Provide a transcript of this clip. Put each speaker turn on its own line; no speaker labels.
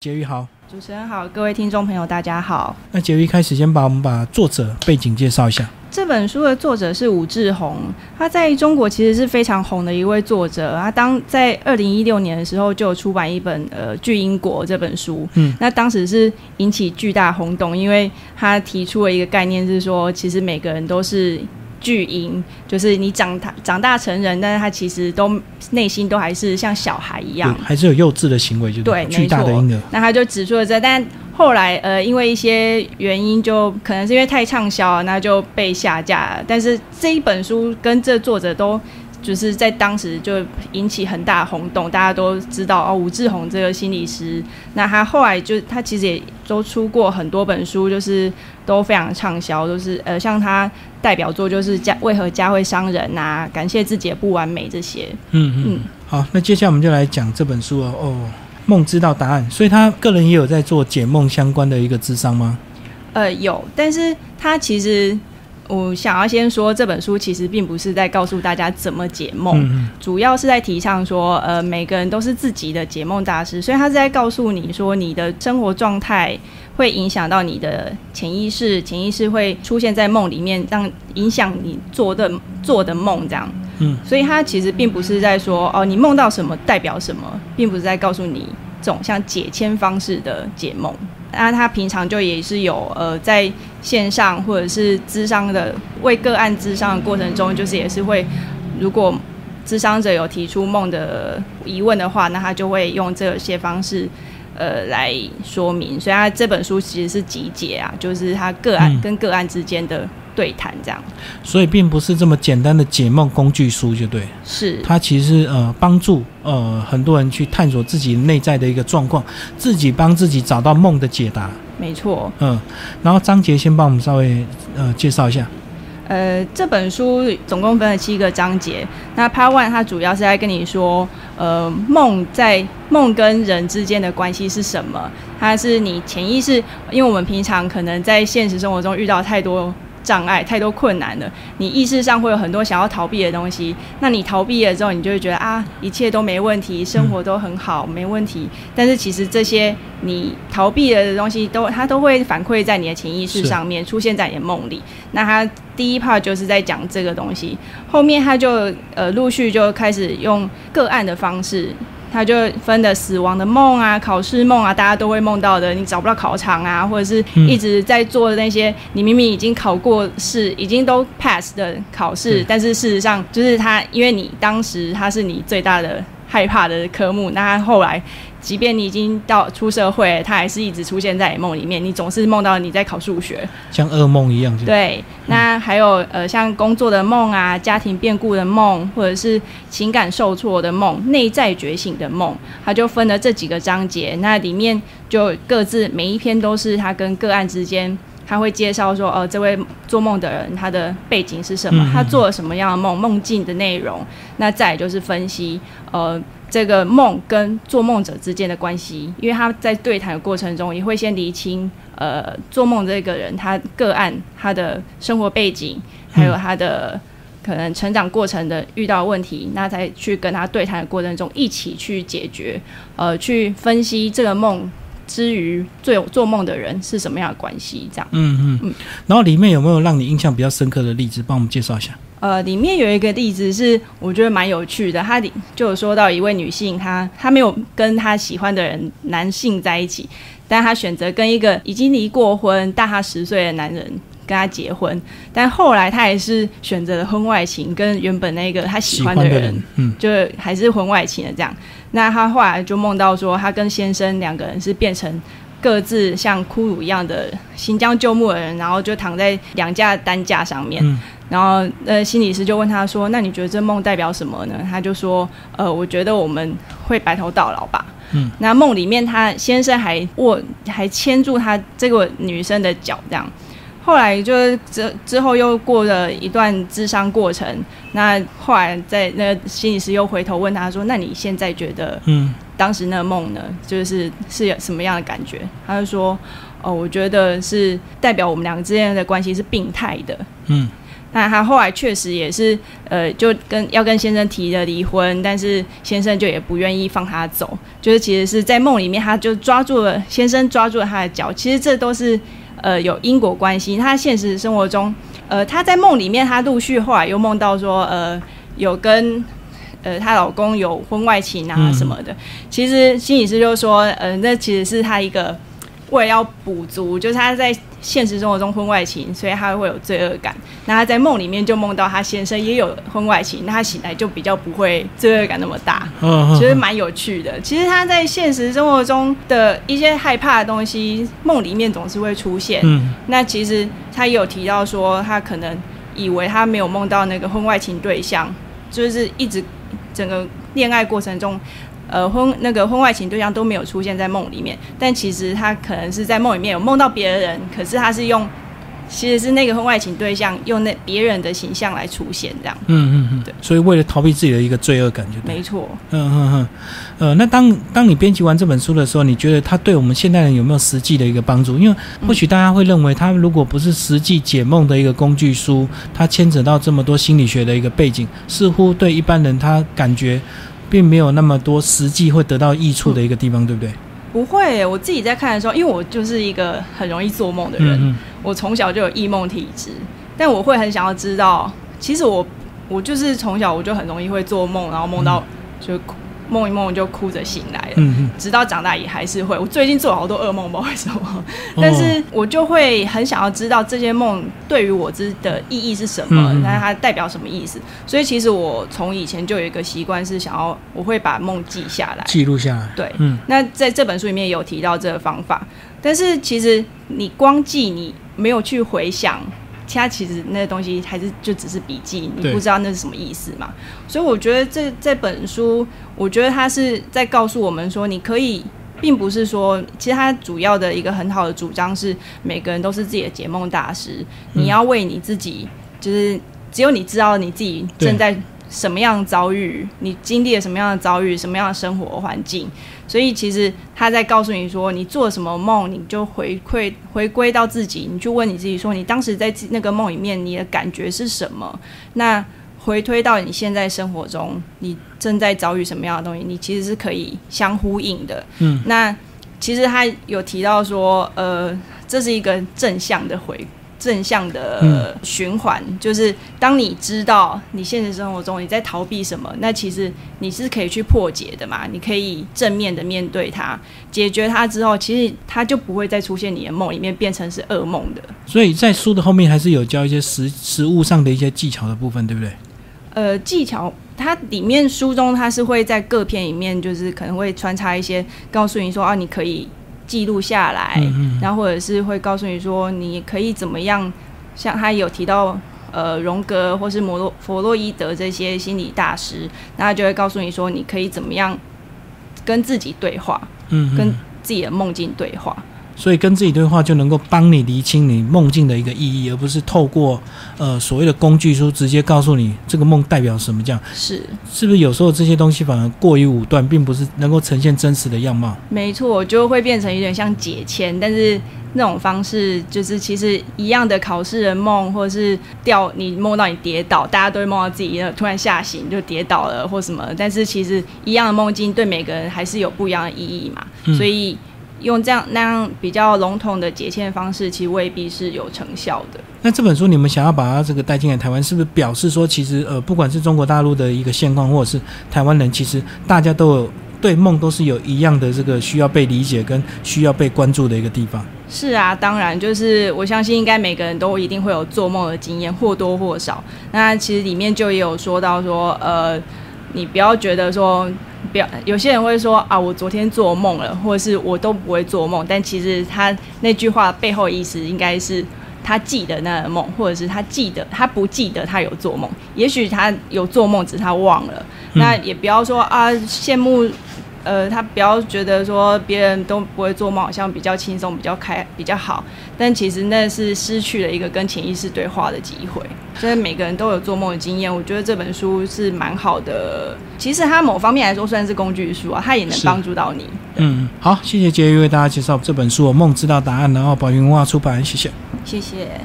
杰宇好，
主持人好，各位听众朋友大家好。
那杰宇一开始先把我们把作者背景介绍一下。
这本书的作者是武志红，他在中国其实是非常红的一位作者。他当在二零一六年的时候就有出版一本呃《巨英国》这本书，嗯，那当时是引起巨大轰动，因为他提出了一个概念是说，其实每个人都是。巨婴就是你长大长大成人，但是他其实都内心都还是像小孩一样，
还是有幼稚的行为，就
对，
巨大的婴儿。
那他就指出了这，但后来呃，因为一些原因，就可能是因为太畅销，那就被下架了。但是这一本书跟这作者都。就是在当时就引起很大轰动，大家都知道哦，吴志宏这个心理师，那他后来就他其实也都出过很多本书，就是都非常畅销，都是呃像他代表作就是家为何家会伤人呐，感谢自己的不完美这些。
嗯嗯，好，那接下来我们就来讲这本书哦。哦，梦知道答案，所以他个人也有在做解梦相关的一个智商吗？
呃，有，但是他其实。我想要先说，这本书其实并不是在告诉大家怎么解梦，主要是在提倡说，呃，每个人都是自己的解梦大师，所以他是在告诉你说，你的生活状态会影响到你的潜意识，潜意识会出现在梦里面，让影响你做的做的梦这样。嗯，所以他其实并不是在说，哦，你梦到什么代表什么，并不是在告诉你这种像解签方式的解梦。那他平常就也是有呃，在线上或者是咨商的为个案咨商的过程中，就是也是会，如果咨商者有提出梦的疑问的话，那他就会用这些方式呃来说明。所以他这本书其实是集结啊，就是他个案跟个案之间的。对谈这样，
所以并不是这么简单的解梦工具书，就对。
是
它其实呃帮助呃很多人去探索自己内在的一个状况，自己帮自己找到梦的解答。
没错。
嗯，然后章节先帮我们稍微呃介绍一下。
呃，这本书总共分了七个章节。那 Part One 它主要是在跟你说，呃，梦在梦跟人之间的关系是什么？它是你潜意识，因为我们平常可能在现实生活中遇到太多。障碍太多困难了，你意识上会有很多想要逃避的东西。那你逃避了之后，你就会觉得啊，一切都没问题，生活都很好，没问题。但是其实这些你逃避了的东西，都它都会反馈在你的潜意识上面，出现在你的梦里。那他第一 part 就是在讲这个东西，后面他就呃陆续就开始用个案的方式。他就分的死亡的梦啊，考试梦啊，大家都会梦到的。你找不到考场啊，或者是一直在做的那些，你明明已经考过试，已经都 pass 的考试，但是事实上就是他，因为你当时他是你最大的害怕的科目，那他后来。即便你已经到出社会，他还是一直出现在你梦里面。你总是梦到你在考数学，
像噩梦一样。
对，那还有呃，像工作的梦啊，家庭变故的梦，或者是情感受挫的梦，内在觉醒的梦，他就分了这几个章节。那里面就各自每一篇都是他跟个案之间，他会介绍说，呃，这位做梦的人他的背景是什么，他做了什么样的梦，梦境的内容。那再就是分析，呃。这个梦跟做梦者之间的关系，因为他在对谈的过程中也会先厘清，呃，做梦这个人他个案他的生活背景，还有他的可能成长过程的遇到问题，那才去跟他对谈的过程中一起去解决，呃，去分析这个梦之于做做梦的人是什么样的关系，这样。
嗯嗯嗯。然后里面有没有让你印象比较深刻的例子，帮我们介绍一下？
呃，里面有一个例子是我觉得蛮有趣的，他就有说到一位女性，她她没有跟她喜欢的人男性在一起，但她选择跟一个已经离过婚、大她十岁的男人跟她结婚，但后来她还是选择了婚外情，跟原本那个她喜欢的人，嗯，就还是婚外情的这样。那她后来就梦到说，她跟先生两个人是变成各自像骷髅一样的新将旧木的人，然后就躺在两架担架上面。然后，呃，心理师就问他说：“那你觉得这梦代表什么呢？”他就说：“呃，我觉得我们会白头到老吧。”嗯，那梦里面他先生还握还牵住他这个女生的脚，这样。后来就是之之后又过了一段智商过程。那后来在那心理师又回头问他说：“那你现在觉得，嗯，当时那个梦呢，就是是有什么样的感觉？”他就说：“哦，我觉得是代表我们两个之间的关系是病态的。”嗯。那他后来确实也是，呃，就跟要跟先生提了离婚，但是先生就也不愿意放他走，就是其实是在梦里面，他就抓住了先生抓住了他的脚，其实这都是呃有因果关系。他现实生活中，呃，他在梦里面，他陆续后来又梦到说，呃，有跟呃她老公有婚外情啊什么的。其实心理师就说，呃，那其实是他一个为了要补足，就是他在。现实生活中婚外情，所以他会有罪恶感。那他在梦里面就梦到他先生也有婚外情，那他醒来就比较不会罪恶感那么大，其实蛮有趣的。其实他在现实生活中的一些害怕的东西，梦里面总是会出现。嗯那其实他也有提到说，他可能以为他没有梦到那个婚外情对象，就是一直整个恋爱过程中。呃，婚那个婚外情对象都没有出现在梦里面，但其实他可能是在梦里面有梦到别人，可是他是用，其实是那个婚外情对象用那别人的形象来出现这样。
嗯嗯嗯，对。所以为了逃避自己的一个罪恶感，就
没错。
嗯嗯嗯。呃，那当当你编辑完这本书的时候，你觉得它对我们现代人有没有实际的一个帮助？因为或许大家会认为，它如果不是实际解梦的一个工具书，它牵扯到这么多心理学的一个背景，似乎对一般人他感觉。并没有那么多实际会得到益处的一个地方，对不对？
不会，我自己在看的时候，因为我就是一个很容易做梦的人，我从小就有异梦体质，但我会很想要知道，其实我我就是从小我就很容易会做梦，然后梦到就。梦一梦就哭着醒来了，直到长大也还是会。我最近做了好多噩梦，不知道为什么，但是我就会很想要知道这些梦对于我之的意义是什么，那它代表什么意思。所以其实我从以前就有一个习惯，是想要我会把梦记下来，
记录下来。
对，嗯。那在这本书里面有提到这个方法，但是其实你光记，你没有去回想。其他其实那些东西还是就只是笔记，你不知道那是什么意思嘛？所以我觉得这这本书，我觉得他是在告诉我们说，你可以，并不是说，其实他主要的一个很好的主张是，每个人都是自己的解梦大师，你要为你自己，就是只有你知道你自己正在。什么样的遭遇，你经历了什么样的遭遇，什么样的生活环境，所以其实他在告诉你说，你做什么梦，你就回馈回归到自己，你去问你自己说，你当时在那个梦里面，你的感觉是什么？那回推到你现在生活中，你正在遭遇什么样的东西，你其实是可以相呼应的。嗯，那其实他有提到说，呃，这是一个正向的回。正向的循环，就是当你知道你现实生活中你在逃避什么，那其实你是可以去破解的嘛？你可以正面的面对它，解决它之后，其实它就不会再出现你的梦里面变成是噩梦的。
所以在书的后面还是有教一些实实物上的一些技巧的部分，对不对？
呃，技巧它里面书中它是会在各篇里面，就是可能会穿插一些告诉你说啊，你可以。记录下来，嗯然后或者是会告诉你说，你可以怎么样？像他有提到，呃，荣格或是摩洛弗洛伊德这些心理大师，那他就会告诉你说，你可以怎么样跟自己对话，嗯，跟自己的梦境对话。
所以跟自己对话就能够帮你厘清你梦境的一个意义，而不是透过呃所谓的工具书直接告诉你这个梦代表什么。这样
是
是不是有时候这些东西反而过于武断，并不是能够呈现真实的样貌？
没错，就会变成有点像解签，但是那种方式就是其实一样的考试的梦，或者是掉你梦到你跌倒，大家都会梦到自己突然吓醒就跌倒了或什么，但是其实一样的梦境对每个人还是有不一样的意义嘛，所以。用这样那样比较笼统的解签方式，其实未必是有成效的。
那这本书你们想要把它这个带进来台湾，是不是表示说，其实呃，不管是中国大陆的一个现况，或者是台湾人，其实大家都有对梦都是有一样的这个需要被理解跟需要被关注的一个地方。
是啊，当然就是我相信应该每个人都一定会有做梦的经验，或多或少。那其实里面就也有说到说，呃，你不要觉得说。不要，有些人会说啊，我昨天做梦了，或者是我都不会做梦。但其实他那句话背后意思应该是他记得那个梦，或者是他记得他不记得他有做梦。也许他有做梦，只是他忘了。那也不要说啊，羡慕。呃，他不要觉得说别人都不会做梦，好像比较轻松、比较开、比较好。但其实那是失去了一个跟潜意识对话的机会。所以每个人都有做梦的经验，我觉得这本书是蛮好的。其实它某方面来说算是工具书啊，它也能帮助到你。
嗯，好，谢谢杰宇为大家介绍这本书《梦知道答案》，然后宝云文化出版，谢谢，
谢谢。